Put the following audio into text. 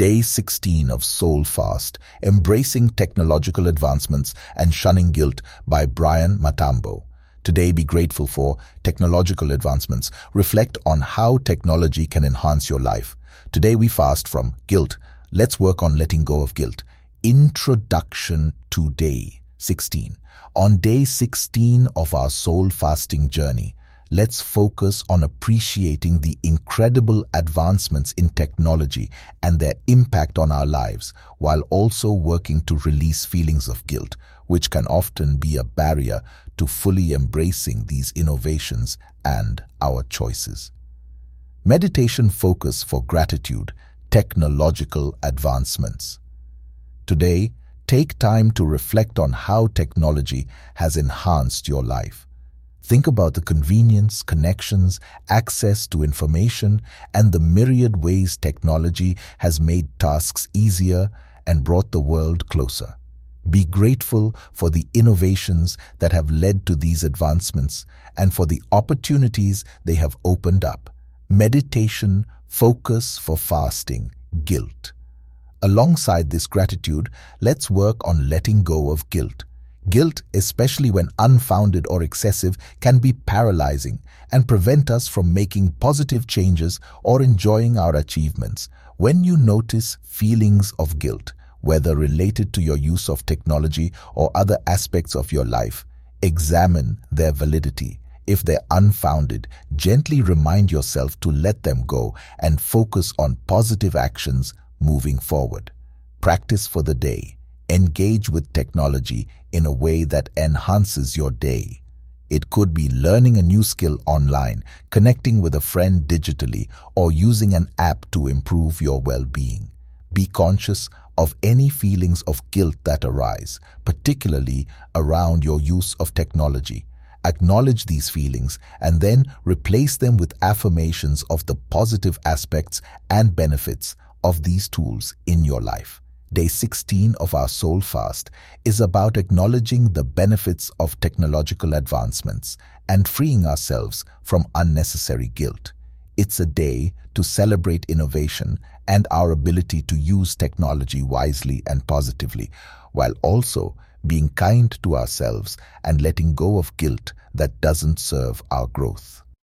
Day 16 of Soul Fast, Embracing Technological Advancements and Shunning Guilt by Brian Matambo. Today, be grateful for technological advancements. Reflect on how technology can enhance your life. Today, we fast from guilt. Let's work on letting go of guilt. Introduction to Day 16. On day 16 of our soul fasting journey, let's focus on appreciating the incredible advancements in technology and their impact on our lives, while also working to release feelings of guilt, which can often be a barrier to fully embracing these innovations and our choices. Meditation focus for gratitude, technological advancements. Today, take time to reflect on how technology has enhanced your life. Think about the convenience, connections, access to information, and the myriad ways technology has made tasks easier and brought the world closer. Be grateful for the innovations that have led to these advancements and for the opportunities they have opened up. Meditation, focus for fasting, guilt. Alongside this gratitude, let's work on letting go of guilt. Guilt, especially when unfounded or excessive, can be paralyzing and prevent us from making positive changes or enjoying our achievements. When you notice feelings of guilt, whether related to your use of technology or other aspects of your life, examine their validity. If they're unfounded, gently remind yourself to let them go and focus on positive actions moving forward. Practice for the day. Engage with technology in a way that enhances your day. It could be learning a new skill online, connecting with a friend digitally, or using an app to improve your well-being. Be conscious of any feelings of guilt that arise, particularly around your use of technology. Acknowledge these feelings and then replace them with affirmations of the positive aspects and benefits of these tools in your life. Day 16 of our Soul Fast is about acknowledging the benefits of technological advancements and freeing ourselves from unnecessary guilt. It's a day to celebrate innovation and our ability to use technology wisely and positively, while also being kind to ourselves and letting go of guilt that doesn't serve our growth.